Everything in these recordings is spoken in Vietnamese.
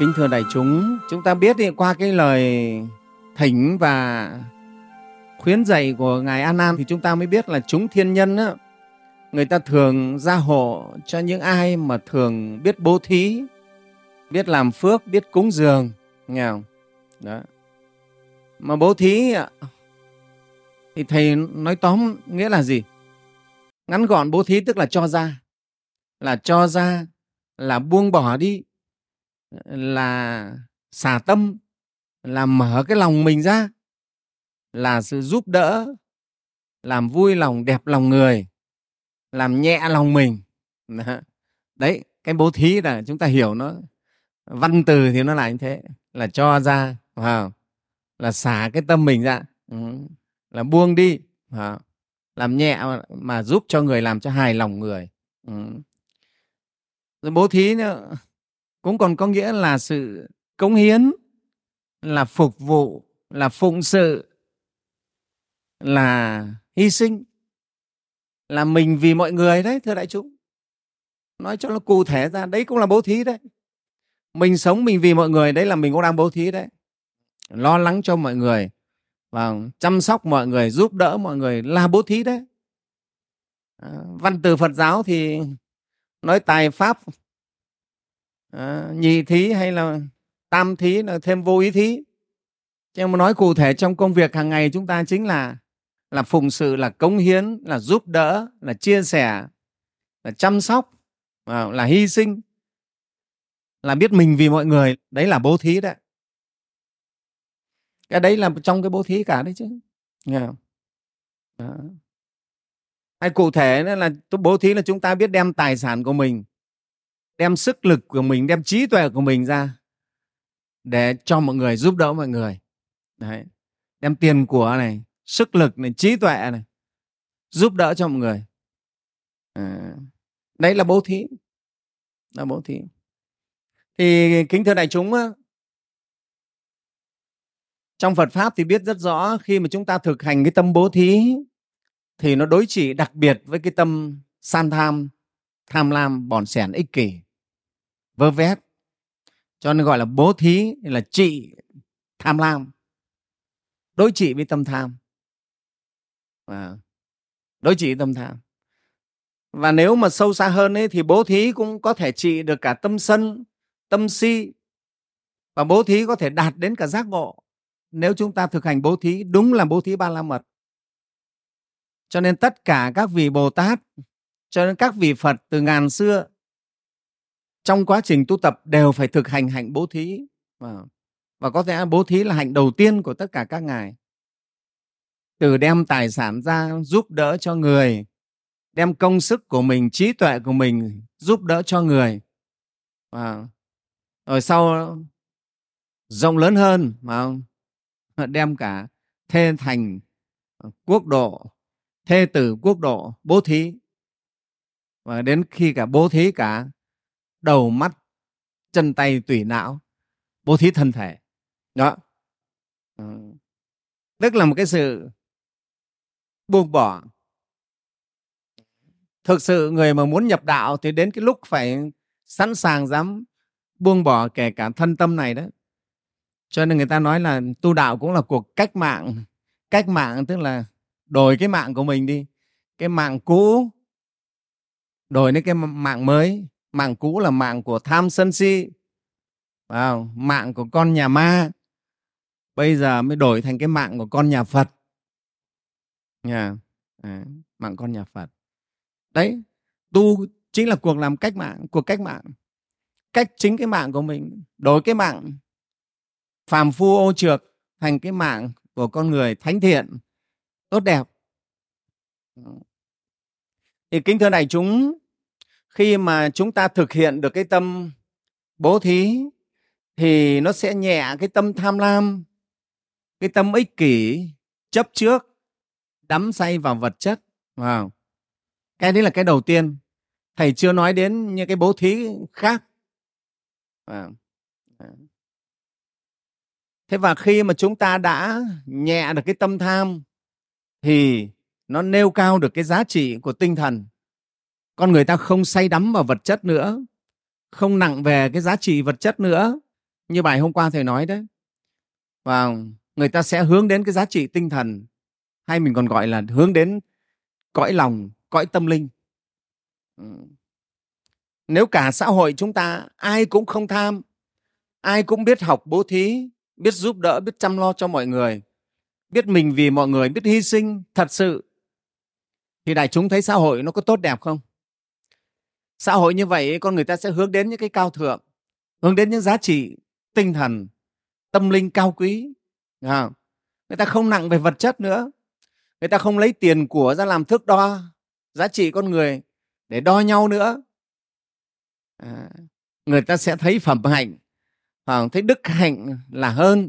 Kính thưa đại chúng, chúng ta biết thì qua cái lời thỉnh và khuyến dạy của Ngài An Nan thì chúng ta mới biết là chúng thiên nhân á, người ta thường gia hộ cho những ai mà thường biết bố thí, biết làm phước, biết cúng dường, nghe không? Đó. Mà bố thí thì thầy nói tóm nghĩa là gì? Ngắn gọn bố thí tức là cho ra, là cho ra, là buông bỏ đi, là xả tâm, là mở cái lòng mình ra, là sự giúp đỡ, làm vui lòng, đẹp lòng người, làm nhẹ lòng mình đấy, cái bố thí là chúng ta hiểu nó, văn từ thì nó là như thế, là cho ra wow. là xả cái tâm mình ra ừ, là buông đi wow. làm nhẹ mà giúp cho người, làm cho hài lòng người ừ. rồi bố thí nữa cũng còn có nghĩa là sự cống hiến, là phục vụ, là phụng sự, là hy sinh, là mình vì mọi người đấy, thưa đại chúng. Nói cho nó cụ thể ra, đấy cũng là bố thí đấy. Mình sống mình vì mọi người, đấy là mình cũng đang bố thí đấy. Lo lắng cho mọi người và chăm sóc mọi người, giúp đỡ mọi người là bố thí đấy. Ờ, văn từ phật giáo thì nói tài pháp Ờ, à, nhị thí hay là tam thí là thêm vô ý thí. Chứ mà nói cụ thể trong công việc hàng ngày chúng ta chính là là phụng sự là cống hiến là giúp đỡ là chia sẻ là chăm sóc à, là hy sinh là biết mình vì mọi người. Đấy là bố thí đấy. Cái đấy là trong cái bố thí cả đấy chứ. Nghe không? Đó. hay cụ thể nữa là bố thí là chúng ta biết đem tài sản của mình đem sức lực của mình đem trí tuệ của mình ra để cho mọi người giúp đỡ mọi người. Đấy. Đem tiền của này sức lực này trí tuệ này giúp đỡ cho mọi người. À, đấy là bố thí. Là bố thí. Thì kính thưa đại chúng trong Phật pháp thì biết rất rõ khi mà chúng ta thực hành cái tâm bố thí thì nó đối trị đặc biệt với cái tâm san tham tham lam bòn sẻn ích kỷ vơ vét. Cho nên gọi là bố thí là trị tham lam. Đối trị với tâm tham. À, đối trị tâm tham. Và nếu mà sâu xa hơn ấy, thì bố thí cũng có thể trị được cả tâm sân tâm si. Và bố thí có thể đạt đến cả giác ngộ nếu chúng ta thực hành bố thí đúng là bố thí ba la mật. Cho nên tất cả các vị bồ tát cho nên các vị phật từ ngàn xưa trong quá trình tu tập đều phải thực hành hạnh bố thí. Và, và có thể bố thí là hạnh đầu tiên của tất cả các ngài. Từ đem tài sản ra giúp đỡ cho người đem công sức của mình trí tuệ của mình giúp đỡ cho người. Và rồi sau rộng lớn hơn mà đem cả thê thành ờ, quốc độ thê tử quốc độ bố thí. Và đến khi cả bố thí cả đầu mắt, chân tay tủy não, bố thí thân thể. Đó. Ừ. Tức là một cái sự buông bỏ. Thực sự người mà muốn nhập đạo thì đến cái lúc phải sẵn sàng dám buông bỏ kể cả thân tâm này đó. Cho nên người ta nói là tu đạo cũng là cuộc cách mạng. Cách mạng tức là đổi cái mạng của mình đi. Cái mạng cũ đổi đến cái mạng mới mạng cũ là mạng của tham sân si vào mạng của con nhà ma. Bây giờ mới đổi thành cái mạng của con nhà phật. Yeah. à, mạng con nhà phật. Đấy tu chính là cuộc làm cách mạng cuộc cách mạng. Cách chính cái mạng của mình đổi cái mạng. Phàm phu ô trượt thành cái mạng của con người thánh thiện tốt đẹp. Thì kính thưa đại chúng khi mà chúng ta thực hiện được cái tâm bố thí thì nó sẽ nhẹ cái tâm tham lam, cái tâm ích kỷ chấp trước, đắm say vào vật chất wow. cái đấy là cái đầu tiên thầy chưa nói đến những cái bố thí khác wow. thế và khi mà chúng ta đã nhẹ được cái tâm tham thì nó nêu cao được cái giá trị của tinh thần con người ta không say đắm vào vật chất nữa, không nặng về cái giá trị vật chất nữa. Như bài hôm qua thầy nói đấy. Và người ta sẽ hướng đến cái giá trị tinh thần, hay mình còn gọi là hướng đến cõi lòng, cõi tâm linh. Ừ. Nếu cả xã hội chúng ta, ai cũng không tham, ai cũng biết học bố thí, biết giúp đỡ, biết chăm lo cho mọi người, biết mình vì mọi người, biết hy sinh thật sự, thì đại chúng thấy xã hội nó có tốt đẹp không? Xã hội như vậy con người ta sẽ hướng đến những cái cao thượng hướng đến những giá trị tinh thần tâm linh cao quý à. người ta không nặng về vật chất nữa. Người ta không lấy tiền của ra làm thước đo giá trị con người để đo nhau nữa. À, người ta sẽ thấy phẩm hạnh à, thấy đức hạnh là hơn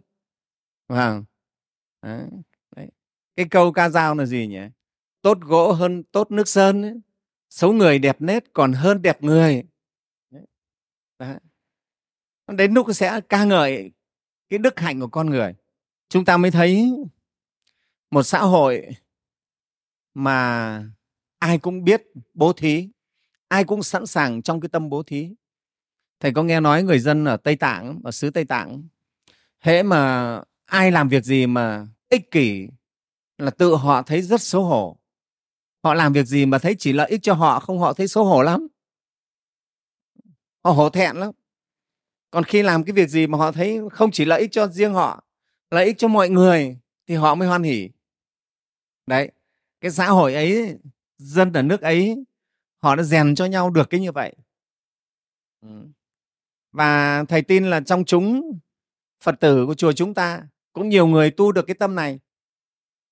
à, đấy. cái câu ca dao là gì nhỉ? Tốt gỗ hơn tốt nước sơn ấy xấu người đẹp nết còn hơn đẹp người. Đấy. đến lúc sẽ ca ngợi cái đức hạnh của con người. Chúng ta mới thấy một xã hội mà ai cũng biết bố thí, ai cũng sẵn sàng trong cái tâm bố thí. Thầy có nghe nói người dân ở tây tạng, ở xứ tây tạng, hễ mà ai làm việc gì mà ích kỷ là tự họ thấy rất xấu hổ họ làm việc gì mà thấy chỉ lợi ích cho họ không họ thấy xấu hổ lắm. Họ hổ thẹn lắm. Còn khi làm cái việc gì mà họ thấy không chỉ lợi ích cho riêng họ lợi ích cho mọi người thì họ mới hoan hỉ. Đấy cái xã hội ấy dân ở nước ấy họ đã rèn cho nhau được cái như vậy. Ừ. và thầy tin là trong chúng phật tử của chùa chúng ta cũng nhiều người tu được cái tâm này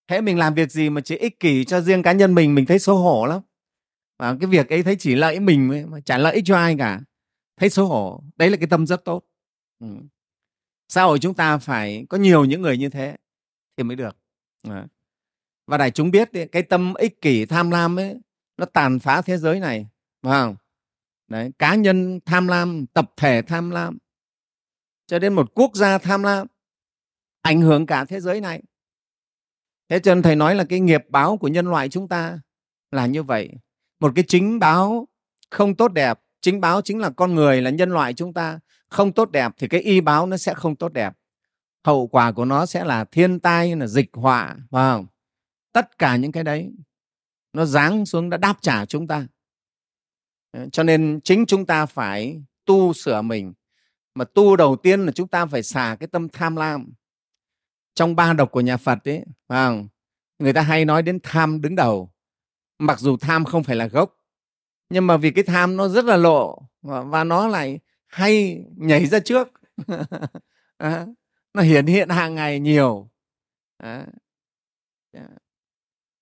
hễ mình làm việc gì mà chỉ ích kỷ cho riêng cá nhân mình? Mình thấy xấu hổ lắm. Và cái việc ấy thấy chỉ lợi mình mà chả lợi ích cho ai cả. Thấy xấu hổ. Đấy là cái tâm rất tốt. Ừ. xã hội chúng ta phải có nhiều những người như thế thì mới được. Và đại chúng biết cái tâm ích kỷ, tham lam ấy, nó tàn phá thế giới này, phải không? Đấy, cá nhân tham lam, tập thể tham lam. Cho đến một quốc gia tham lam, ảnh hưởng cả thế giới này thế cho nên thầy nói là cái nghiệp báo của nhân loại chúng ta là như vậy. Một cái chính báo không tốt đẹp, chính báo chính là con người, là nhân loại chúng ta, không tốt đẹp thì cái y báo nó sẽ không tốt đẹp. Hậu quả của nó sẽ là thiên tai, là dịch họa, phải không? Tất cả những cái đấy, nó giáng xuống đã đáp trả chúng ta. Cho nên chính chúng ta phải tu sửa mình. Mà tu đầu tiên là chúng ta phải xả cái tâm tham lam trong ba độc của nhà phật ấy phải không? người ta hay nói đến tham đứng đầu. Mặc dù tham không phải là gốc nhưng mà vì cái tham nó rất là lộ và, nó lại hay nhảy ra trước. À, nó hiển hiện hàng ngày nhiều. À,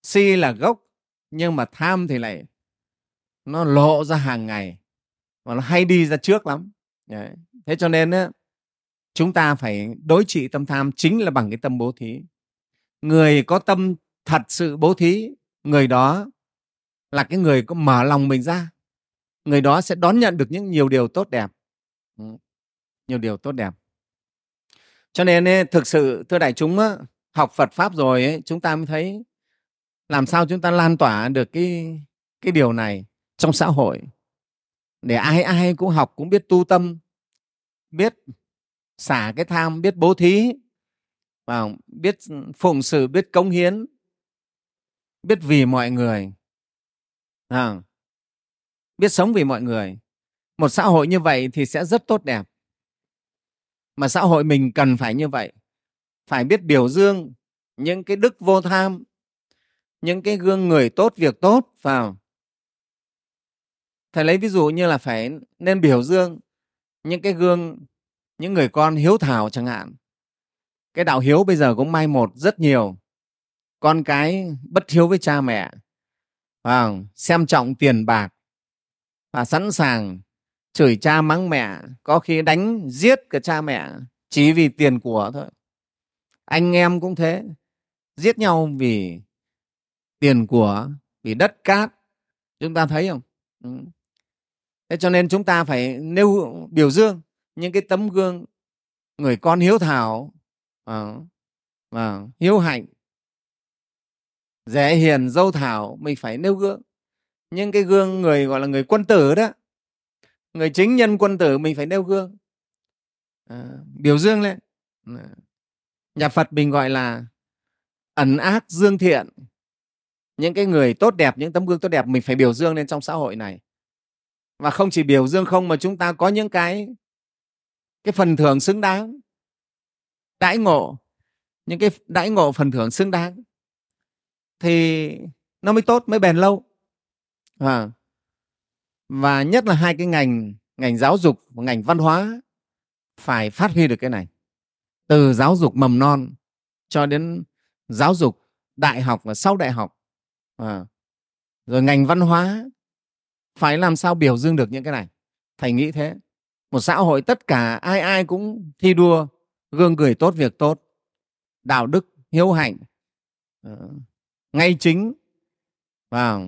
si là gốc nhưng mà tham thì lại nó lộ ra hàng ngày và nó hay đi ra trước lắm. Đấy. thế cho nên á, chúng ta phải đối trị tâm tham chính là bằng cái tâm bố thí. Người có tâm thật sự bố thí, người đó là cái người có mở lòng mình ra. Người đó sẽ đón nhận được những nhiều điều tốt đẹp. Ừ, nhiều điều tốt đẹp. Cho nên thực sự, thưa đại chúng học Phật pháp rồi chúng ta mới thấy làm sao chúng ta lan tỏa được cái cái điều này trong xã hội. Để ai ai cũng học, cũng biết tu tâm, biết xả cái tham biết bố thí và biết phụng sự biết cống hiến biết vì mọi người. À, biết sống vì mọi người. Một xã hội như vậy thì sẽ rất tốt đẹp. Mà xã hội mình cần phải như vậy. Phải biết biểu dương những cái đức vô tham những cái gương người tốt việc tốt vào. Thầy lấy ví dụ như là phải nên biểu dương những cái gương những người con hiếu thảo chẳng hạn. Cái đạo hiếu bây giờ cũng mai một rất nhiều. Con cái bất hiếu với cha mẹ à, xem trọng tiền bạc và sẵn sàng chửi cha mắng mẹ có khi đánh giết cả cha mẹ chỉ vì tiền của thôi. Anh em cũng thế giết nhau vì tiền của vì đất cát. Chúng ta thấy không? Ừ. thế cho nên chúng ta phải nêu biểu dương những cái tấm gương người con hiếu thảo à, à, hiếu hạnh. Dễ hiền dâu thảo mình phải nêu gương. Những cái gương người gọi là người quân tử đó người chính nhân quân tử mình phải nêu gương. À, biểu dương lên. À. nhà phật mình gọi là ẩn ác dương thiện. Những cái người tốt đẹp những tấm gương tốt đẹp mình phải biểu dương lên trong xã hội này. Và không chỉ biểu dương không mà chúng ta có những cái cái phần thưởng xứng đáng. Đãi ngộ. Những cái đãi ngộ phần thưởng xứng đáng. Thì nó mới tốt, mới bền lâu. À. và nhất là hai cái ngành ngành giáo dục và ngành văn hóa phải phát huy được cái này. Từ giáo dục mầm non cho đến giáo dục đại học và sau đại học. À. rồi ngành văn hóa phải làm sao biểu dương được những cái này. Thầy nghĩ thế một xã hội tất cả ai ai cũng thi đua, gương cười tốt việc tốt, đạo đức hiếu hạnh ờ, ngay chính và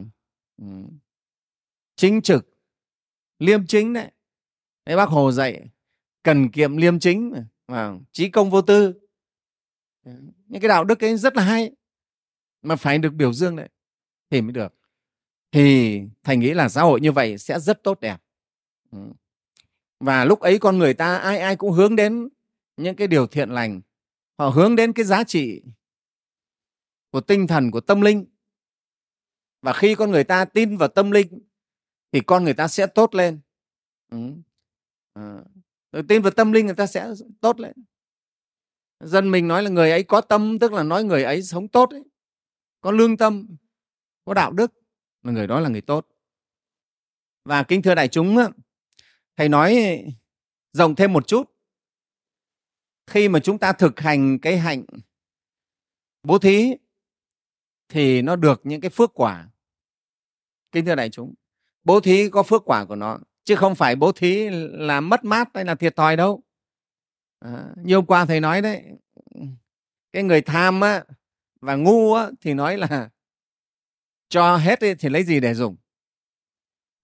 chính trực, liêm chính đấy. Đấy, bác hồ dạy, cần kiệm liêm chính và trí công vô tư. Ừ, những cái đạo đức ấy rất là hay, mà phải được biểu dương đấy thì mới được. Thì thành nghĩ là xã hội như vậy sẽ rất tốt đẹp. Ừ và lúc ấy con người ta, ai ai cũng hướng đến những cái điều thiện lành họ hướng đến cái giá trị của tinh thần, của tâm linh và khi con người ta tin vào tâm linh, thì con người ta sẽ tốt lên ừ. à. Rồi tin vào tâm linh, người ta sẽ tốt lên dân mình nói là người ấy có tâm, tức là nói người ấy sống tốt ấy. có lương tâm, có đạo đức là người đó là người tốt và kính thưa đại chúng thầy nói rộng thêm một chút. Khi mà chúng ta thực hành cái hạnh bố thí thì nó được những cái phước quả. Kính thưa đại chúng bố thí có phước quả của nó chứ không phải bố thí là mất mát hay là thiệt thòi đâu. À, như hôm qua thầy nói đấy cái người tham á, và ngu á, thì nói là cho hết ấy, thì lấy gì để dùng?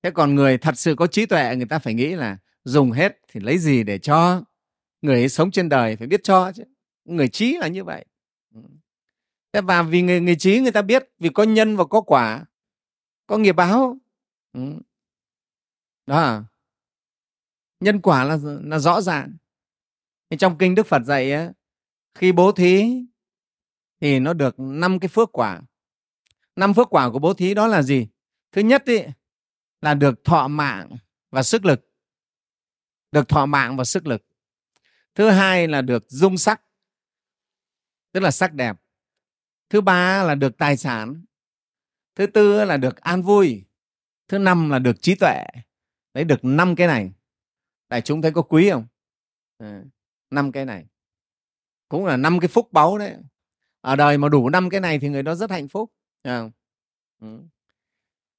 Thế còn người thật sự có trí tuệ người ta phải nghĩ là dùng hết thì lấy gì để cho người ấy sống trên đời phải biết cho chứ. Người trí là như vậy. Ừ. Thế và vì người người trí người ta biết vì có nhân và có quả có nghiệp báo. Ừ. Đó. Nhân quả là là rõ ràng. Trong kinh đức phật dạy khi bố thí thì nó được năm cái phước quả. Năm phước quả của bố thí đó là gì? Thứ nhất ý, là được thọ mạng và sức lực. Được thọ mạng và sức lực. Thứ hai là được dung sắc, tức là sắc đẹp. Thứ ba là được tài sản. Thứ tư là được an vui. Thứ năm là được trí tuệ. Đấy, được năm cái này. Đại chúng thấy có quý không? Ờ, năm cái này. Cũng là năm cái phúc báu đấy. Ở đời mà đủ năm cái này thì người đó rất hạnh phúc. Ừ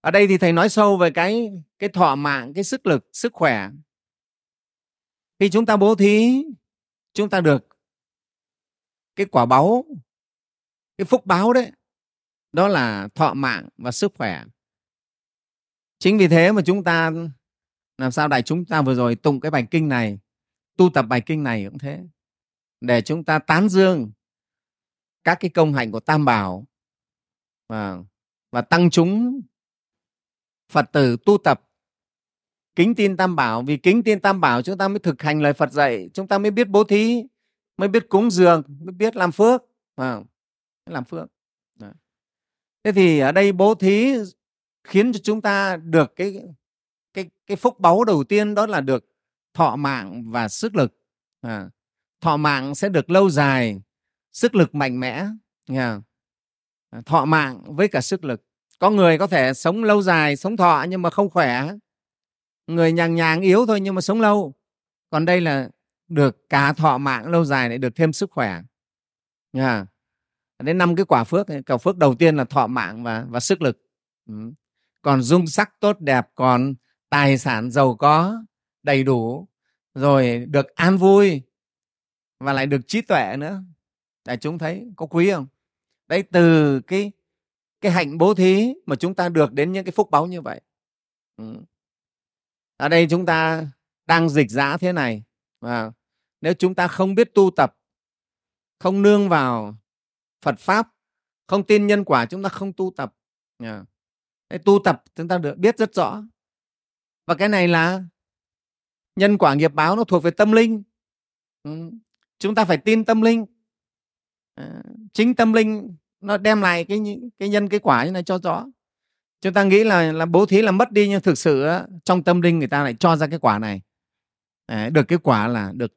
ở đây thì thầy nói sâu về cái cái thọ mạng cái sức lực sức khỏe. Khi chúng ta bố thí chúng ta được cái quả báu cái phúc báo đấy. Đó là thọ mạng và sức khỏe. Chính vì thế mà chúng ta làm sao đại chúng ta vừa rồi tụng cái bài kinh này tu tập bài kinh này cũng thế. Để chúng ta tán dương các cái công hạnh của tam bảo và, và tăng chúng phật tử tu tập. Kính tin tam bảo vì kính tin tam bảo chúng ta mới thực hành lời phật dạy chúng ta mới biết bố thí mới biết cúng dường mới biết làm phước. À, làm phước. Đó. thế thì ở đây bố thí khiến cho chúng ta được cái cái cái phúc báu đầu tiên đó là được thọ mạng và sức lực. À, thọ mạng sẽ được lâu dài sức lực mạnh mẽ. Nghe thọ mạng với cả sức lực có người có thể sống lâu dài, sống thọ nhưng mà không khỏe. Người nhàng nhàng yếu thôi nhưng mà sống lâu. Còn đây là được cả thọ mạng lâu dài lại được thêm sức khỏe. Nha. Đến năm cái quả phước quả phước đầu tiên là thọ mạng và và sức lực. Ừ. còn dung sắc tốt đẹp, còn tài sản giàu có, đầy đủ, rồi được an vui và lại được trí tuệ nữa. Đại chúng thấy, có quý không? Đấy, từ cái cái hạnh bố thí mà chúng ta được đến những cái phúc báu như vậy ừ. ở đây chúng ta đang dịch giã thế này và nếu chúng ta không biết tu tập không nương vào phật pháp không tin nhân quả chúng ta không tu tập yeah. tu tập chúng ta được biết rất rõ và cái này là nhân quả nghiệp báo nó thuộc về tâm linh ừ. chúng ta phải tin tâm linh à, chính tâm linh nó đem lại cái cái nhân cái quả như này cho rõ. Chúng ta nghĩ là là bố thí là mất đi nhưng thực sự trong tâm linh người ta lại cho ra cái quả này. À, được cái quả là được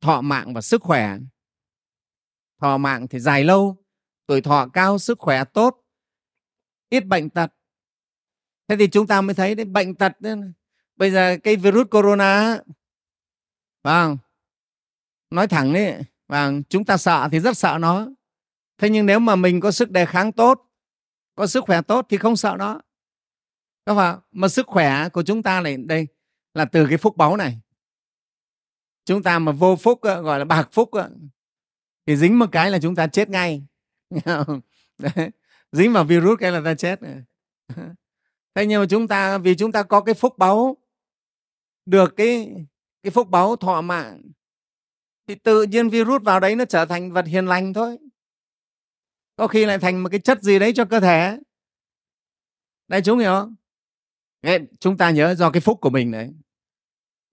thọ mạng và sức khỏe. Thọ mạng thì dài lâu tuổi thọ cao sức khỏe tốt ít bệnh tật. Thế thì chúng ta mới thấy đấy bệnh tật đấy. bây giờ cái virus corona vâng nói thẳng đấy vâng chúng ta sợ thì rất sợ nó thế nhưng nếu mà mình có sức đề kháng tốt, có sức khỏe tốt thì không sợ nó. Các bạn, mà sức khỏe của chúng ta này, đây là từ cái phúc báu này. Chúng ta mà vô phúc gọi là bạc phúc thì dính một cái là chúng ta chết ngay. Dính vào virus cái là ta chết. Thế nhưng mà chúng ta, vì chúng ta có cái phúc báu, được cái cái phúc báu thọ mạng, thì tự nhiên virus vào đấy nó trở thành vật hiền lành thôi có khi lại thành một cái chất gì đấy cho cơ thể. Đây chúng hiểu không? Chúng ta nhớ do cái phúc của mình đấy.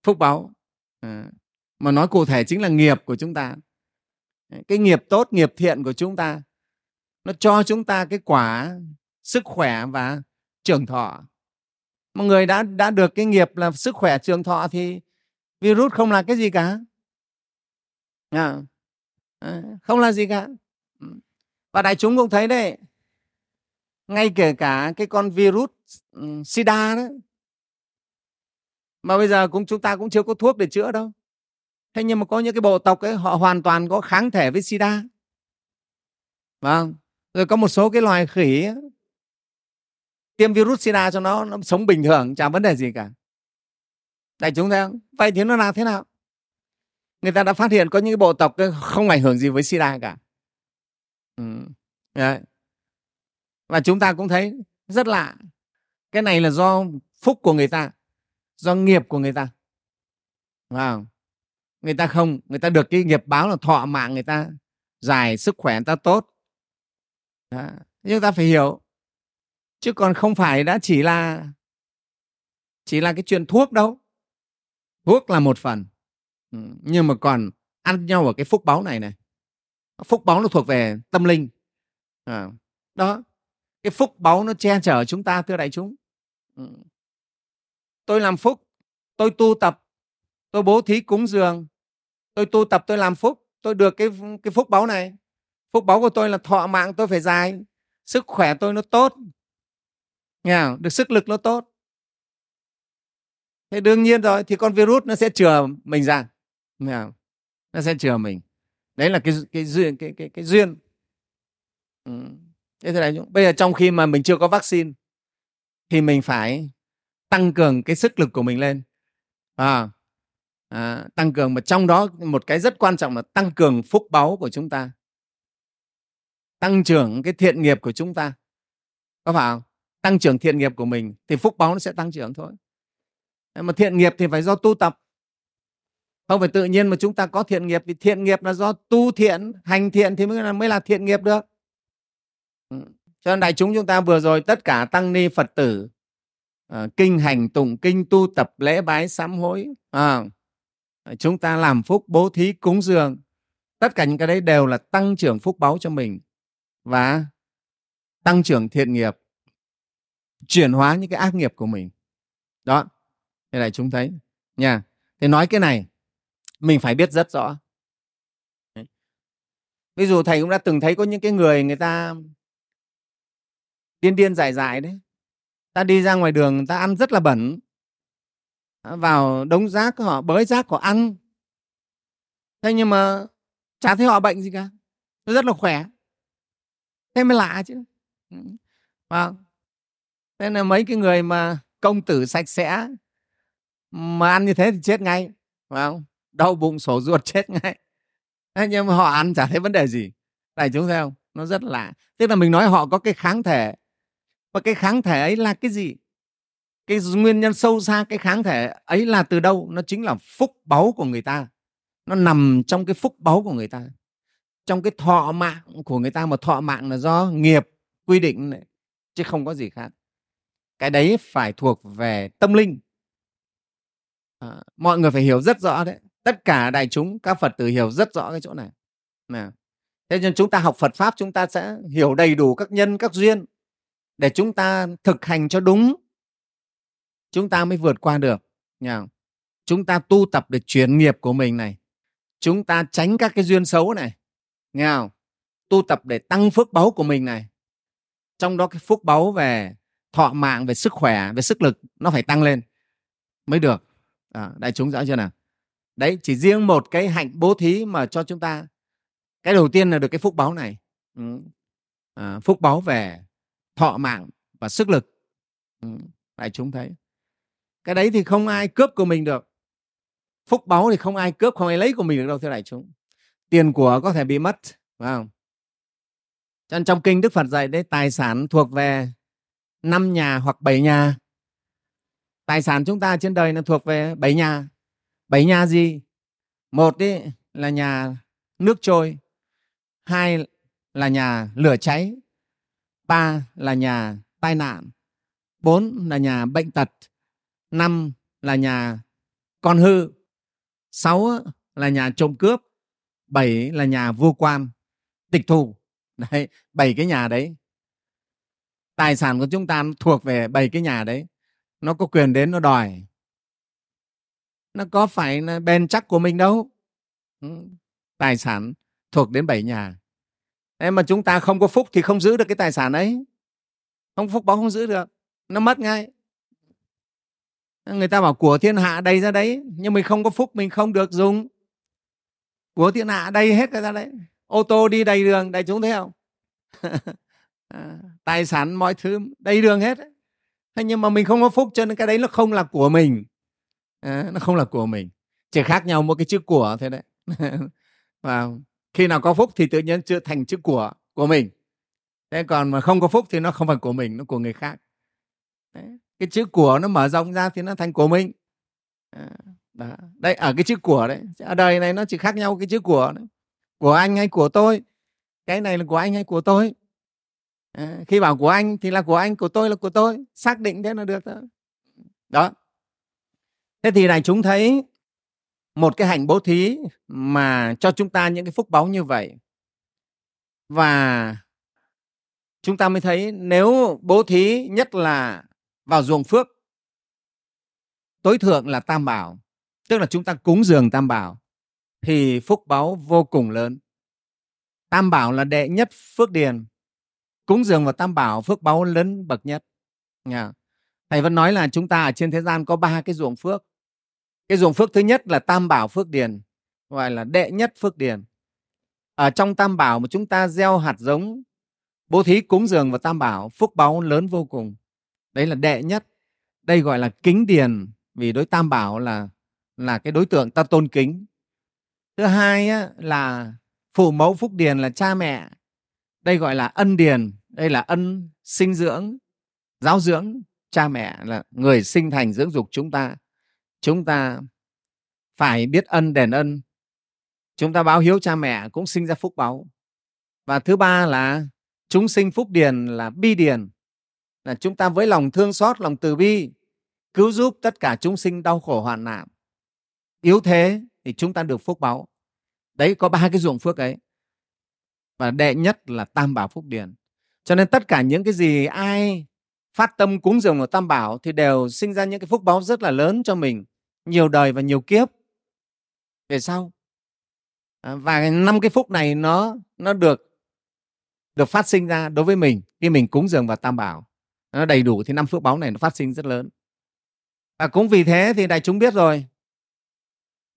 Phúc báu à, mà nói cụ thể chính là nghiệp của chúng ta. Cái nghiệp tốt nghiệp thiện của chúng ta nó cho chúng ta cái quả sức khỏe và trường thọ. Mọi người đã đã được cái nghiệp là sức khỏe trường thọ thì virus không là cái gì cả. À, à, không là gì cả và đại chúng cũng thấy đấy ngay kể cả cái con virus um, sida đó mà bây giờ cũng chúng ta cũng chưa có thuốc để chữa đâu. Thế nhưng mà có những cái bộ tộc ấy họ hoàn toàn có kháng thể với sida. Vâng. Rồi có một số cái loài khỉ ấy, tiêm virus sida cho nó nó sống bình thường chả vấn đề gì cả. Đại chúng thấy không? Vậy thì nó là thế nào? Người ta đã phát hiện có những cái bộ tộc không ảnh hưởng gì với sida cả ừ. Đấy. và chúng ta cũng thấy rất lạ cái này là do phúc của người ta, do nghiệp của người ta wow. người ta không, người ta được cái nghiệp báo là thọ mạng người ta dài sức khỏe người ta tốt Đó. nhưng ta phải hiểu, chứ còn không phải đã chỉ là chỉ là cái chuyện thuốc đâu thuốc là một phần ừ. nhưng mà còn ăn nhau ở cái phúc báu này này phúc báu nó thuộc về tâm linh. À, đó cái phúc báu nó che chở chúng ta thưa đại chúng. Ừ. Tôi làm phúc tôi tu tập tôi bố thí cúng dường. Tôi tu tập tôi làm phúc tôi được cái cái phúc báu này. Phúc báu của tôi là thọ mạng tôi phải dài sức khỏe tôi nó tốt. Nghe không? được sức lực nó tốt. Thế đương nhiên rồi thì con virus nó sẽ chừa mình ra. Nghe không? nó sẽ chừa mình đấy là cái cái duyên cái cái cái duyên. Ừ. thế này bây giờ trong khi mà mình chưa có vaccine thì mình phải tăng cường cái sức lực của mình lên. À, à, tăng cường mà trong đó một cái rất quan trọng là tăng cường phúc báu của chúng ta. Tăng trưởng cái thiện nghiệp của chúng ta. Có phải không? Tăng trưởng thiện nghiệp của mình thì phúc báu nó sẽ tăng trưởng thôi. Mà thiện nghiệp thì phải do tu tập không phải tự nhiên mà chúng ta có thiện nghiệp vì thiện nghiệp là do tu thiện hành thiện thì mới là mới là thiện nghiệp được. Ừ, cho nên đại chúng chúng ta vừa rồi tất cả tăng ni phật tử uh, kinh hành tụng kinh tu tập lễ bái sám hối uh, chúng ta làm phúc bố thí cúng dường tất cả những cái đấy đều là tăng trưởng phúc báu cho mình và tăng trưởng thiện nghiệp chuyển hóa những cái ác nghiệp của mình. Đó thế này chúng thấy nha. Thì nói cái này mình phải biết rất rõ. Ví dụ thầy cũng đã từng thấy có những cái người người ta điên điên dại dại đấy. Ta đi ra ngoài đường, ta ăn rất là bẩn. Vào đống rác, họ bới rác, họ ăn. Thế nhưng mà chả thấy họ bệnh gì cả. Rất là khỏe. Thế mới lạ chứ. Và thế là mấy cái người mà công tử sạch sẽ mà ăn như thế thì chết ngay, phải không? Đau bụng sổ ruột chết ngay. Thế nhưng mà họ ăn chả thấy vấn đề gì. Đại chúng thấy không? Nó rất lạ. Tức là mình nói họ có cái kháng thể. Và cái kháng thể ấy là cái gì? Cái nguyên nhân sâu xa cái kháng thể ấy là từ đâu? Nó chính là phúc báu của người ta. Nó nằm trong cái phúc báu của người ta. Trong cái thọ mạng của người ta mà thọ mạng là do nghiệp quy định này, chứ không có gì khác. Cái đấy phải thuộc về tâm linh. À, mọi người phải hiểu rất rõ đấy tất cả đại chúng các phật tử hiểu rất rõ cái chỗ này. Nào thế nên chúng ta học phật pháp chúng ta sẽ hiểu đầy đủ các nhân các duyên để chúng ta thực hành cho đúng. Chúng ta mới vượt qua được. Nha chúng ta tu tập để chuyển nghiệp của mình này. Chúng ta tránh các cái duyên xấu này. Nghe không tu tập để tăng phước báu của mình này. Trong đó cái phước báu về thọ mạng về sức khỏe về sức lực nó phải tăng lên. Mới được. À, đại chúng rõ chưa nào? Đấy chỉ riêng một cái hạnh bố thí mà cho chúng ta. Cái đầu tiên là được cái phúc báo này. Ừ. à, phúc báo về thọ mạng và sức lực. Ừ. đại chúng thấy. Cái đấy thì không ai cướp của mình được. Phúc báu thì không ai cướp không ai lấy của mình được đâu thưa đại chúng. Tiền của có thể bị mất phải không? Cho nên trong kinh đức phật dạy đấy tài sản thuộc về năm nhà hoặc bảy nhà. Tài sản chúng ta trên đời nó thuộc về bảy nhà bảy nhà gì? Một ý, là nhà nước trôi hai là nhà lửa cháy ba là nhà tai nạn bốn là nhà bệnh tật năm là nhà con hư sáu là nhà trộm cướp bảy là nhà vua quan tịch thu. Đấy bảy cái nhà đấy. Tài sản của chúng ta thuộc về bảy cái nhà đấy. Nó có quyền đến nó đòi nó có phải là bền chắc của mình đâu. Ừ, tài sản thuộc đến bảy nhà. Thế mà chúng ta không có phúc thì không giữ được cái tài sản ấy. Không phúc báo không giữ được. Nó mất ngay. Người ta bảo của thiên hạ đầy ra đấy nhưng mình không có phúc mình không được dùng. Của thiên hạ đầy hết ra đấy. Ô tô đi đầy đường đại chúng thấy không? À, tài sản mọi thứ đầy đường hết thế nhưng mà mình không có phúc cho nên cái đấy nó không là của mình à, nó không là của mình. Chỉ khác nhau một cái chữ của thế đấy. Và khi nào có phúc thì tự nhiên chưa thành chữ của của mình. Thế còn mà không có phúc thì nó không phải của mình nó của người khác. Đấy. cái chữ của nó mở rộng ra thì nó thành của mình. À, đó. đây ở cái chữ của đấy ở đời này nó chỉ khác nhau cái chữ của đấy. của anh hay của tôi cái này là của anh hay của tôi. À, khi bảo của anh thì là của anh của tôi là của tôi. Xác định thế là được đó đó thế thì này, chúng thấy một cái hành bố thí mà cho chúng ta những cái phúc báu như vậy. Và chúng ta mới thấy nếu bố thí nhất là vào ruộng phước, tối thượng là tam bảo, tức là chúng ta cúng dường tam bảo, thì phúc báu vô cùng lớn. Tam bảo là đệ nhất phước điền, cúng dường vào tam bảo phước báu lớn bậc nhất. Thầy vẫn nói là chúng ta ở trên thế gian có ba cái ruộng phước cái ruộng phước thứ nhất là tam bảo phước điền gọi là đệ nhất phước điền. Ở trong tam bảo mà chúng ta gieo hạt giống bố thí cúng dường vào tam bảo phúc báu lớn vô cùng. Đấy là đệ nhất. Đây gọi là kính điền vì đối tam bảo là là cái đối tượng ta tôn kính. Thứ hai á, là phụ mẫu phúc điền là cha mẹ. Đây gọi là ân điền đây là ân sinh dưỡng giáo dưỡng. Cha mẹ là người sinh thành dưỡng dục chúng ta chúng ta phải biết ân đền ân. Chúng ta báo hiếu cha mẹ cũng sinh ra phúc báu và thứ ba là chúng sinh phúc điền là bi điền, là chúng ta với lòng thương xót, lòng từ bi, cứu giúp tất cả chúng sinh đau khổ hoạn nạn. Yếu thế thì chúng ta được phúc báu đấy, có ba cái ruộng phước ấy. Và đệ nhất là tam bảo phúc điền. Cho nên tất cả những cái gì ai phát tâm cúng dường ở tam bảo thì đều sinh ra những cái phúc báo rất là lớn cho mình, nhiều đời và nhiều kiếp. Về sau à, và năm cái phúc này nó nó được được phát sinh ra đối với mình khi mình cúng dường vào tam bảo. Nó đầy đủ thì năm phước báo này nó phát sinh rất lớn. Và cũng vì thế thì đại chúng biết rồi,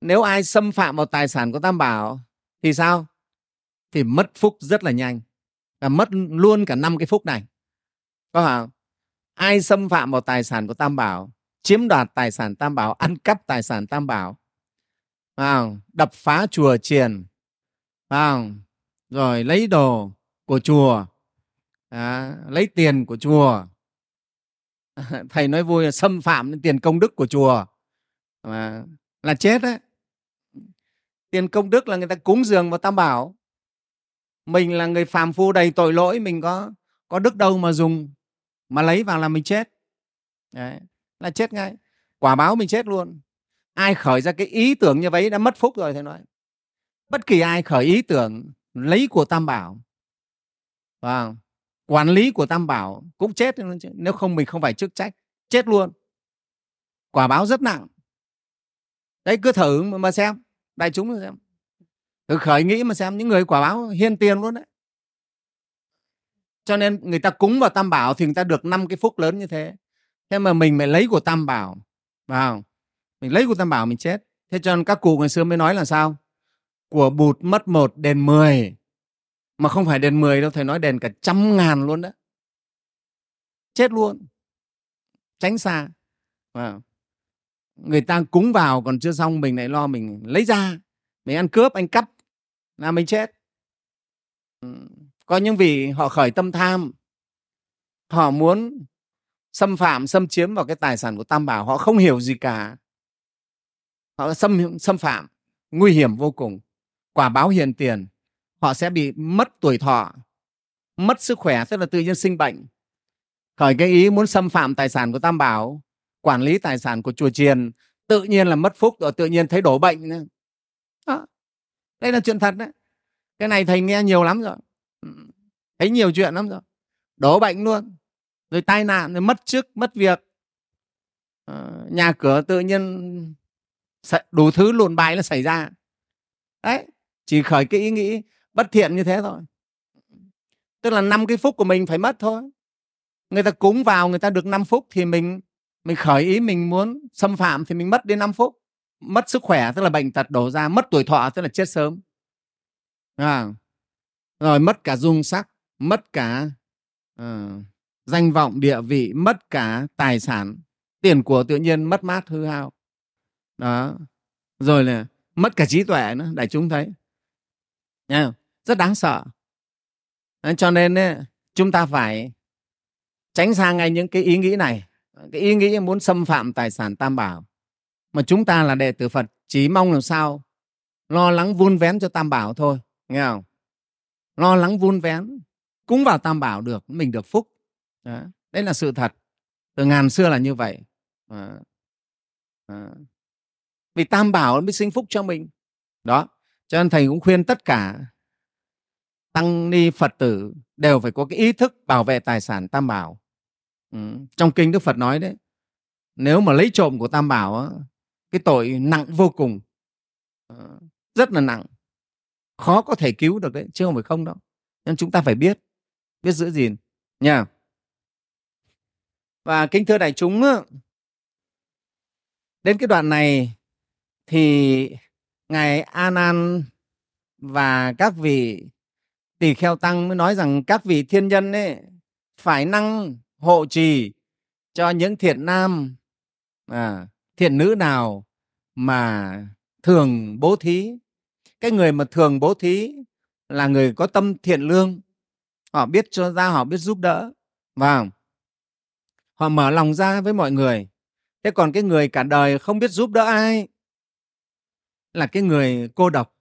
nếu ai xâm phạm vào tài sản của tam bảo thì sao? Thì mất phúc rất là nhanh và mất luôn cả năm cái phúc này. Có phải không? Ai xâm phạm vào tài sản của tam bảo chiếm đoạt tài sản tam bảo ăn cắp tài sản tam bảo. À, đập phá chùa chiền. À, rồi lấy đồ của chùa. À, lấy tiền của chùa. Thầy nói vui là xâm phạm đến tiền công đức của chùa. À, là chết đấy. Tiền công đức là người ta cúng dường vào tam bảo. Mình là người phàm phu đầy tội lỗi mình có có đức đâu mà dùng mà lấy vào là mình chết. Đấy là chết ngay. Quả báo mình chết luôn. Ai khởi ra cái ý tưởng như vậy đã mất phúc rồi thầy nói. Bất kỳ ai khởi ý tưởng lấy của tam bảo và quản lý của tam bảo cũng chết nếu không mình không phải chức trách chết luôn. Quả báo rất nặng. Đấy cứ thử mà xem đại chúng mà xem. Thử khởi nghĩ mà xem những người quả báo hiên tiền luôn đấy cho nên người ta cúng vào tam bảo thì người ta được năm cái phúc lớn như thế. Thế mà mình phải lấy của tam bảo vào mình lấy của tam bảo mình chết. Thế cho nên các cụ ngày xưa mới nói là sao? Của bụt mất một, đền mười. Mà không phải đền mười đâu, thầy nói đền cả trăm ngàn luôn đó. Chết luôn. Tránh xa. Wow. người ta cúng vào còn chưa xong, mình lại lo mình lấy ra. Mình ăn cướp, anh cắp, là mình chết. Ừ có những vị họ khởi tâm tham, họ muốn xâm phạm, xâm chiếm vào cái tài sản của tam bảo, họ không hiểu gì cả họ xâm xâm phạm, nguy hiểm vô cùng quả báo hiền tiền, họ sẽ bị mất tuổi thọ, mất sức khỏe, tức là tự nhiên sinh bệnh khởi cái ý muốn xâm phạm tài sản của tam bảo, quản lý tài sản của chùa chiền, tự nhiên là mất phúc rồi, tự nhiên thấy đổ bệnh nữa. Đó. đây là chuyện thật đấy cái này thầy nghe nhiều lắm rồi thấy nhiều chuyện lắm rồi. Đổ bệnh luôn rồi tai nạn rồi mất chức mất việc. À, nhà cửa tự nhiên đủ thứ luồn bài nó xảy ra. Đấy chỉ khởi cái ý nghĩ bất thiện như thế thôi. Tức là năm cái phúc của mình phải mất thôi. Người ta cúng vào người ta được 5 phút thì mình mình khởi ý mình muốn xâm phạm thì mình mất đến 5 phút. Mất sức khỏe tức là bệnh tật đổ ra mất tuổi thọ tức là chết sớm. À, rồi mất cả dung sắc mất cả uh, danh vọng địa vị mất cả tài sản. Tiền của tự nhiên mất mát hư hao. Đó. Rồi là mất cả trí tuệ nữa đại chúng thấy. Nha, rất đáng sợ. Đấy, cho nên ấy, chúng ta phải tránh xa ngay những cái ý nghĩ này. Cái ý nghĩ muốn xâm phạm tài sản tam bảo. Mà chúng ta là đệ tử phật chỉ mong làm sao lo lắng vun vén cho tam bảo thôi. Nghe không? Lo lắng vun vén cúng vào tam bảo được, mình được phúc đó. đấy là sự thật từ ngàn xưa là như vậy đó. Đó. vì tam bảo mới sinh phúc cho mình đó, cho nên thầy cũng khuyên tất cả tăng ni phật tử đều phải có cái ý thức bảo vệ tài sản tam bảo ừ. trong kinh đức phật nói đấy, nếu mà lấy trộm của tam bảo cái tội nặng vô cùng rất là nặng khó có thể cứu được đấy, chứ không phải không đâu nên chúng ta phải biết biết giữ gìn. Nha. Và kính thưa đại chúng đến cái đoạn này thì ngài a nan và các vị tỳ kheo tăng mới nói rằng các vị thiên nhân ấy phải năng hộ trì cho những thiện nam à, thiện nữ nào mà thường bố thí. Cái người mà thường bố thí là người có tâm thiện lương họ biết cho, ra họ biết giúp đỡ. Và họ mở lòng ra với mọi người. Thế còn cái người cả đời không biết giúp đỡ ai? Là cái người cô độc.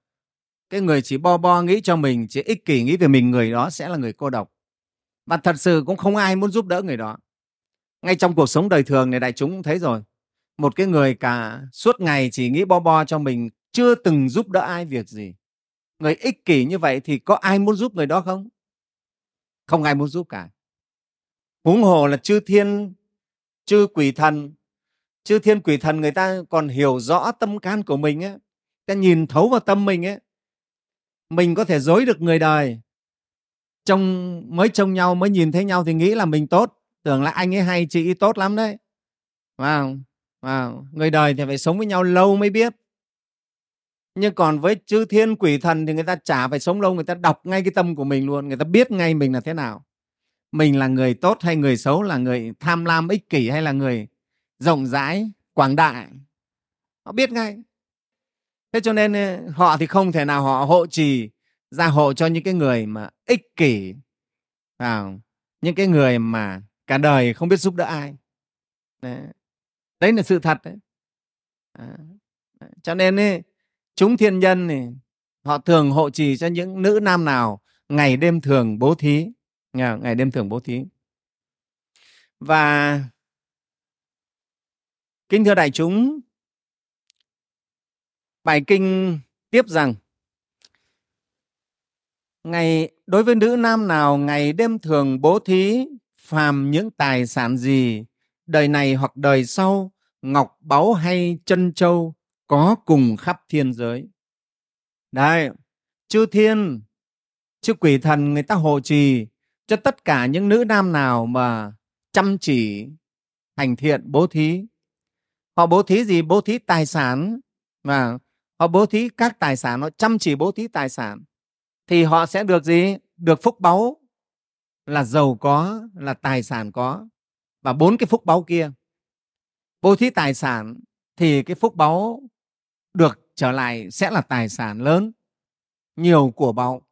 Cái người chỉ bo bo nghĩ cho mình, chỉ ích kỷ nghĩ về mình, người đó sẽ là người cô độc. Và thật sự cũng không ai muốn giúp đỡ người đó. Ngay trong cuộc sống đời thường này, đại chúng cũng thấy rồi. Một cái người cả suốt ngày chỉ nghĩ bo bo cho mình, chưa từng giúp đỡ ai việc gì. Người ích kỷ như vậy thì có ai muốn giúp người đó không? Không ai muốn giúp cả. Huống hồ là chư thiên, chư quỷ thần, chư thiên quỷ thần người ta còn hiểu rõ tâm can của mình ấy ta nhìn thấu vào tâm mình ấy mình có thể dối được người đời. Trông, mới trông nhau, mới nhìn thấy nhau thì nghĩ là mình tốt. Tưởng là anh ấy hay, chị ấy tốt lắm đấy. Wow. Wow. người đời thì phải sống với nhau lâu mới biết nhưng còn với chư thiên quỷ thần thì người ta chả phải sống lâu người ta đọc ngay cái tâm của mình luôn người ta biết ngay mình là thế nào. Mình là người tốt hay người xấu là người tham lam ích kỷ hay là người rộng rãi quảng đại? Họ biết ngay. Thế cho nên ờ, họ thì không thể nào họ hộ trì gia hộ cho những cái người mà ích kỷ vào những cái người mà cả đời không biết giúp đỡ ai. Đấy, đấy là sự thật đấy. À, cho nên ấy, chúng thiên nhân này, họ thường hộ trì cho những nữ nam nào ngày đêm thường bố thí ngày đêm thường bố thí. Và kính thưa đại chúng bài kinh tiếp rằng ngày đối với nữ nam nào ngày đêm thường bố thí phàm những tài sản gì đời này hoặc đời sau ngọc báu hay chân châu có cùng khắp thiên giới. Đấy, chư thiên, chư quỷ thần người ta hộ trì cho tất cả những nữ nam nào mà chăm chỉ, hành thiện, bố thí. Họ bố thí gì? Bố thí tài sản và họ bố thí các tài sản, họ chăm chỉ bố thí tài sản. Thì họ sẽ được gì? Được phúc báu là giàu có, là tài sản có. Và bốn cái phúc báu kia. Bố thí tài sản thì cái phúc báu được trở lại sẽ là tài sản lớn nhiều của báu.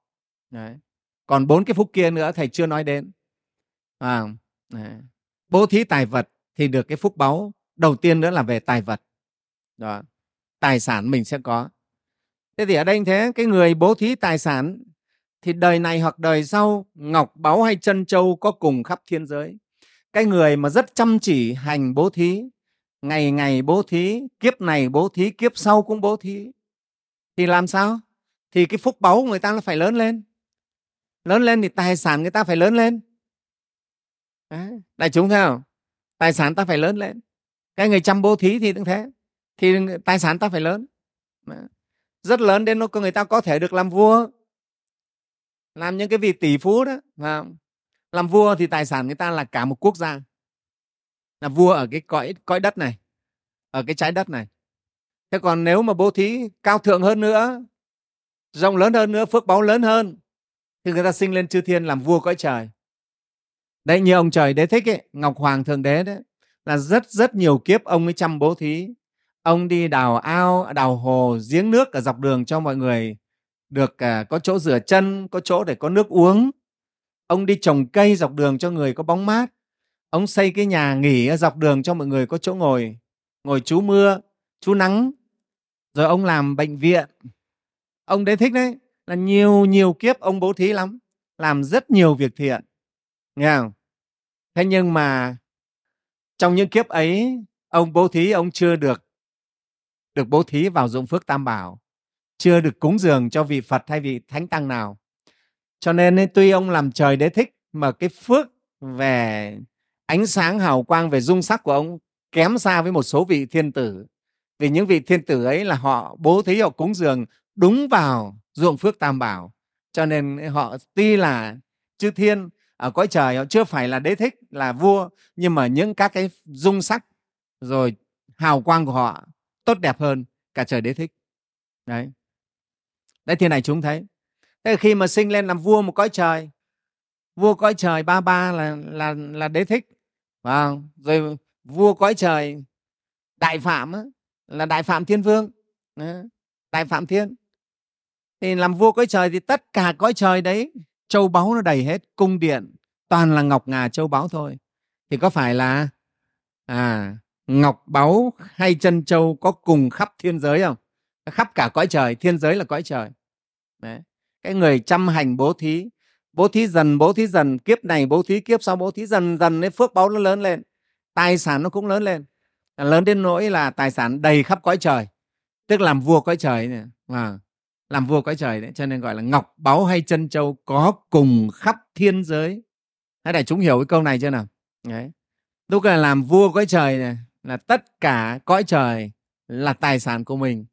Đấy. còn bốn cái phúc kia nữa thầy chưa nói đến. À, bố thí tài vật thì được cái phúc báu đầu tiên nữa là về tài vật. Đó. Tài sản mình sẽ có. Thế thì ở đây thế cái người bố thí tài sản thì đời này hoặc đời sau ngọc báu hay chân châu có cùng khắp thiên giới. Cái người mà rất chăm chỉ hành bố thí ngày ngày bố thí, kiếp này bố thí, kiếp sau cũng bố thí. Thì làm sao? Thì cái phúc báu của người ta nó phải lớn lên. Lớn lên thì tài sản người ta phải lớn lên. Đấy. đại chúng thấy không? Tài sản ta phải lớn lên. Cái người chăm bố thí thì cũng thế. Thì tài sản ta phải lớn. Rất lớn đến nó người ta có thể được làm vua. Làm những cái vị tỷ phú đó làm vua thì tài sản người ta là cả một quốc gia là vua ở cái cõi cõi đất này ở cái trái đất này. Thế còn nếu mà bố thí cao thượng hơn nữa rộng lớn hơn nữa phước báu lớn hơn thì người ta sinh lên chư thiên làm vua cõi trời. Đấy như ông trời đế thích ấy ngọc hoàng thượng đế đấy là rất rất nhiều kiếp ông ấy chăm bố thí. Ông đi đào ao đào hồ giếng nước ở dọc đường cho mọi người được uh, có chỗ rửa chân có chỗ để có nước uống. Ông đi trồng cây dọc đường cho người có bóng mát ông xây cái nhà nghỉ ở dọc đường cho mọi người có chỗ ngồi. Ngồi trú mưa trú nắng, rồi ông làm bệnh viện. Ông đấy thích đấy, là nhiều nhiều kiếp ông bố thí lắm, làm rất nhiều việc thiện. Nghe không? Thế nhưng mà trong những kiếp ấy, ông bố thí ông chưa được được bố thí vào dụng phước tam bảo, chưa được cúng dường cho vị phật hay vị thánh tăng nào. Cho nên tuy ông làm trời đế thích, mà cái phước về ánh sáng hào quang về dung sắc của ông kém xa với một số vị thiên tử. Vì những vị thiên tử ấy là họ bố thí, họ cúng dường đúng vào ruộng phước tam bảo. Cho nên họ tuy là chư thiên ở cõi trời, họ chưa phải là đế thích, là vua, nhưng mà những các cái dung sắc rồi hào quang của họ tốt đẹp hơn cả trời đế thích. Đấy. Đấy thì này chúng thấy. Thế khi mà sinh lên làm vua một cõi trời, vua cõi trời ba ba là là là đế thích và rồi vua cõi trời, đại phạm là đại phạm thiên vương. Đại phạm thiên. Thì làm vua cõi trời thì tất cả cõi trời đấy, châu báu nó đầy hết, cung điện, toàn là ngọc ngà châu báu thôi. Thì có phải là à ngọc báu hay chân châu có cùng khắp thiên giới không? Khắp cả cõi trời, thiên giới là cõi trời. Đấy, cái người chăm hành bố thí bố thí dần bố thí dần kiếp này bố thí kiếp sau bố thí dần dần cái phước báu nó lớn lên. Tài sản nó cũng lớn lên. Lớn đến nỗi là tài sản đầy khắp cõi trời. Tức làm vua cõi trời này à, vâng. làm vua cõi trời đấy cho nên gọi là ngọc báu hay chân châu có cùng khắp thiên giới. Hãy để chúng hiểu cái câu này chưa nào? Đấy. Lúc là làm vua cõi trời này là tất cả cõi trời là tài sản của mình.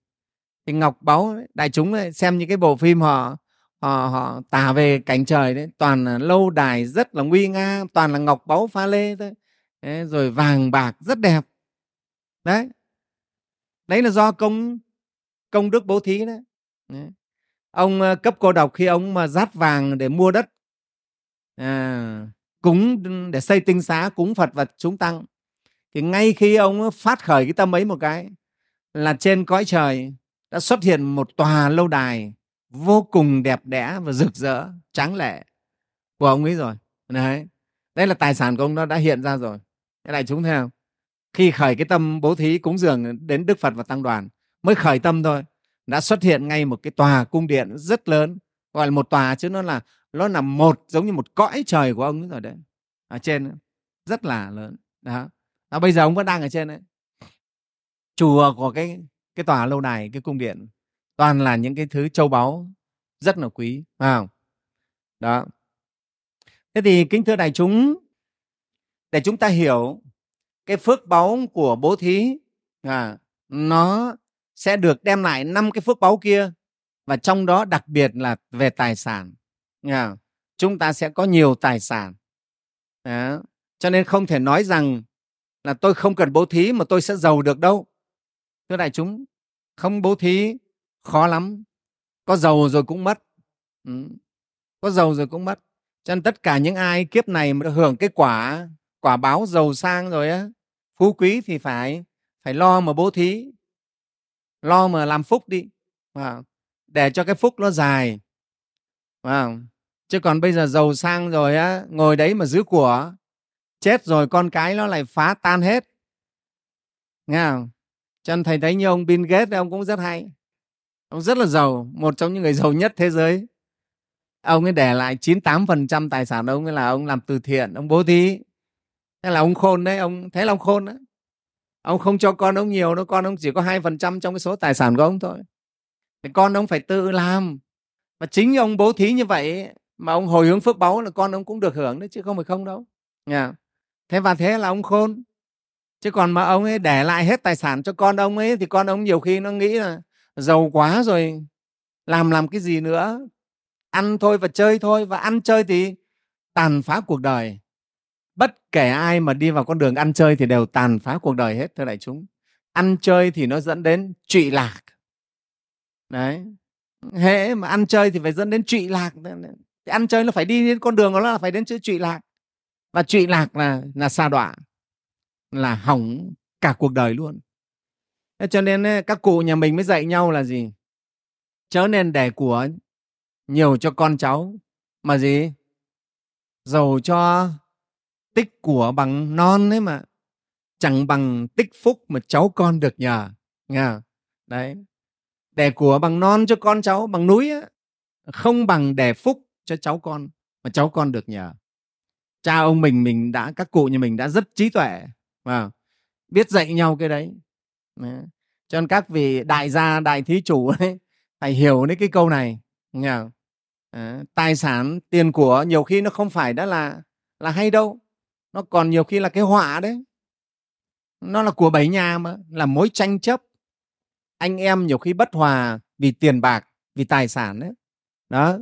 Thì ngọc báu đại chúng xem những cái bộ phim họ họ họ tả về cảnh trời đấy toàn là lâu đài rất là nguy nga toàn là ngọc báu pha lê thôi. Đấy, rồi vàng bạc rất đẹp. Đấy. Đấy là do công công đức bố thí đấy, đấy. ông ờ, cấp cô độc khi ông mà dát vàng để mua đất à, cúng để xây tinh xá cúng phật và chúng tăng thì ngay khi ông phát khởi cái tâm ấy một cái là trên cõi trời đã xuất hiện một tòa lâu đài vô cùng đẹp đẽ và rực rỡ tráng lệ của ông ấy rồi. Đấy. Đây là tài sản của ông nó đã hiện ra rồi. Cái này chúng thấy không khi khởi cái tâm bố thí cúng dường đến đức phật và tăng đoàn, mới khởi tâm thôi, đã xuất hiện ngay một cái tòa cung điện rất lớn. Gọi là một tòa chứ nó là nó là một giống như một cõi trời của ông rồi đấy. Ở trên rất là lớn. Đó. Và bây giờ ông vẫn đang ở trên đấy chùa của cái cái tòa lâu đài, cái cung điện toàn là những cái thứ châu báu rất là quý à đó. Thế thì kính thưa đại chúng để chúng ta hiểu cái phước báu của bố thí à, nó sẽ được đem lại năm cái phước báu kia và trong đó đặc biệt là về tài sản à, chúng ta sẽ có nhiều tài sản. Đó. cho nên không thể nói rằng là tôi không cần bố thí mà tôi sẽ giàu được đâu. Thưa đại chúng không bố thí khó lắm. Có giàu rồi cũng mất. Ừ. có giàu rồi cũng mất. Cho nên tất cả những ai kiếp này mà hưởng cái quả quả báo giàu sang rồi á phú quý thì phải phải lo mà bố thí. Lo mà làm phúc đi. À, để cho cái phúc nó dài. À, chứ còn bây giờ giàu sang rồi á ngồi đấy mà giữ của chết rồi con cái nó lại phá tan hết. Nghe không? Cho nên thầy thấy như ông Bill Gates ông cũng rất hay ông rất là giàu, một trong những người giàu nhất thế giới. Ông ấy để lại 98% tài sản ông ấy là ông làm từ thiện, ông bố thí. Thế là ông khôn đấy, ông, thế là ông khôn đấy ông không cho con ông nhiều đâu, con ông chỉ có hai phần trăm trong cái số tài sản của ông thôi. Thì con ông phải tự làm. Và chính ông bố thí như vậy mà ông hồi hướng phước báu là con ông cũng được hưởng đấy, chứ không phải không đâu. Yeah. thế và thế là ông khôn. Chứ còn mà ông ấy để lại hết tài sản cho con ông ấy thì con ông nhiều khi nó nghĩ là giàu quá rồi, làm làm cái gì nữa? Ăn thôi và chơi thôi, và ăn chơi thì tàn phá cuộc đời. Bất kể ai mà đi vào con đường ăn chơi thì đều tàn phá cuộc đời hết, thưa đại chúng. Ăn chơi thì nó dẫn đến trụy lạc. Đấy. Hễ mà ăn chơi thì phải dẫn đến trụy lạc. Thì ăn chơi nó phải đi đến con đường đó là phải đến chữ trụy lạc. Và trụy lạc là là xa đọa, là hỏng cả cuộc đời luôn cho nên các cụ nhà mình mới dạy nhau là gì? Chớ nên để của nhiều cho con cháu mà gì? Giàu cho tích của bằng non ấy mà. Chẳng bằng tích phúc mà cháu con được nhờ nghe đấy. Để của bằng non cho con cháu bằng núi ấy, không bằng để phúc cho cháu con mà cháu con được nhờ. Cha ông mình mình đã các cụ nhà mình đã rất trí tuệ và biết dạy nhau cái đấy đấy. cho nên các vị đại gia đại thí chủ ấy phải hiểu đến cái câu này nghe à, tài sản tiền của nhiều khi nó không phải đã là là hay đâu. Nó còn nhiều khi là cái họa đấy. Nó là của bảy nhà mà là mối tranh chấp. Anh em nhiều khi bất hòa vì tiền bạc vì tài sản đấy đó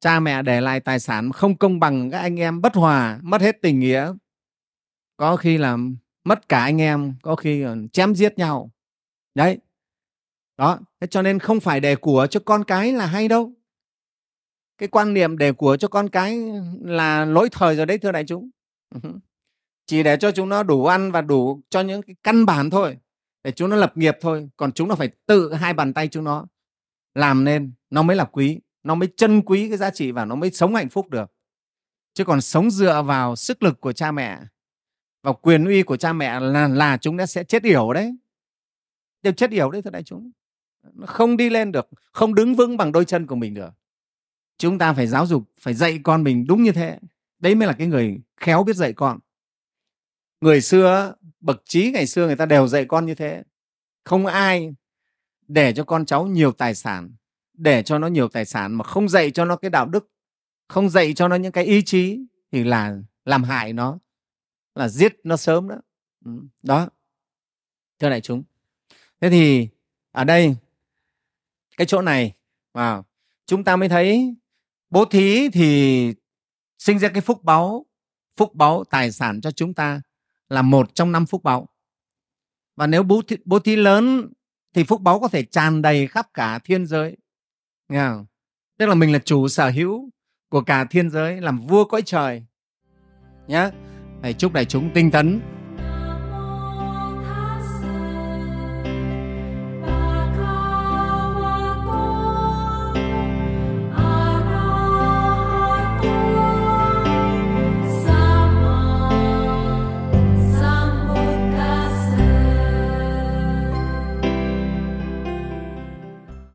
cha mẹ để lại tài sản không công bằng các anh em bất hòa mất hết tình nghĩa. Có khi là mất cả anh em có khi còn chém giết nhau đấy. Đó, thế cho nên không phải để của cho con cái là hay đâu. Cái quan niệm để của cho con cái là lỗi thời rồi đấy, thưa đại chúng. Chỉ để cho chúng nó đủ ăn và đủ cho những cái căn bản thôi, để chúng nó lập nghiệp thôi. Còn chúng nó phải tự hai bàn tay chúng nó làm nên, nó mới là quý, nó mới chân quý cái giá trị và nó mới sống hạnh phúc được. Chứ còn sống dựa vào sức lực của cha mẹ vào quyền uy của cha mẹ là là chúng nó sẽ chết yểu đấy đều chết yểu đấy, thưa đại chúng. Nó không đi lên được, không đứng vững bằng đôi chân của mình được. Chúng ta phải giáo dục, phải dạy con mình đúng như thế. Đấy mới là cái người khéo biết dạy con. Người xưa, bậc trí ngày xưa người ta đều dạy con như thế. Không ai để cho con cháu nhiều tài sản, để cho nó nhiều tài sản mà không dạy cho nó cái đạo đức, không dạy cho nó những cái ý chí thì là làm hại nó, là giết nó sớm đó. Ừ, đó. Thưa đại chúng thế thì ở đây cái chỗ này mà chúng ta mới thấy bố thí thì sinh ra cái phúc báu phúc báu tài sản cho chúng ta là một trong năm phúc báu và nếu bố thí, bố thí lớn thì phúc báu có thể tràn đầy khắp cả thiên giới. Nghe không? tức là mình là chủ sở hữu của cả thiên giới làm vua cõi trời. Nhé phải chúc đại chúng tinh tấn.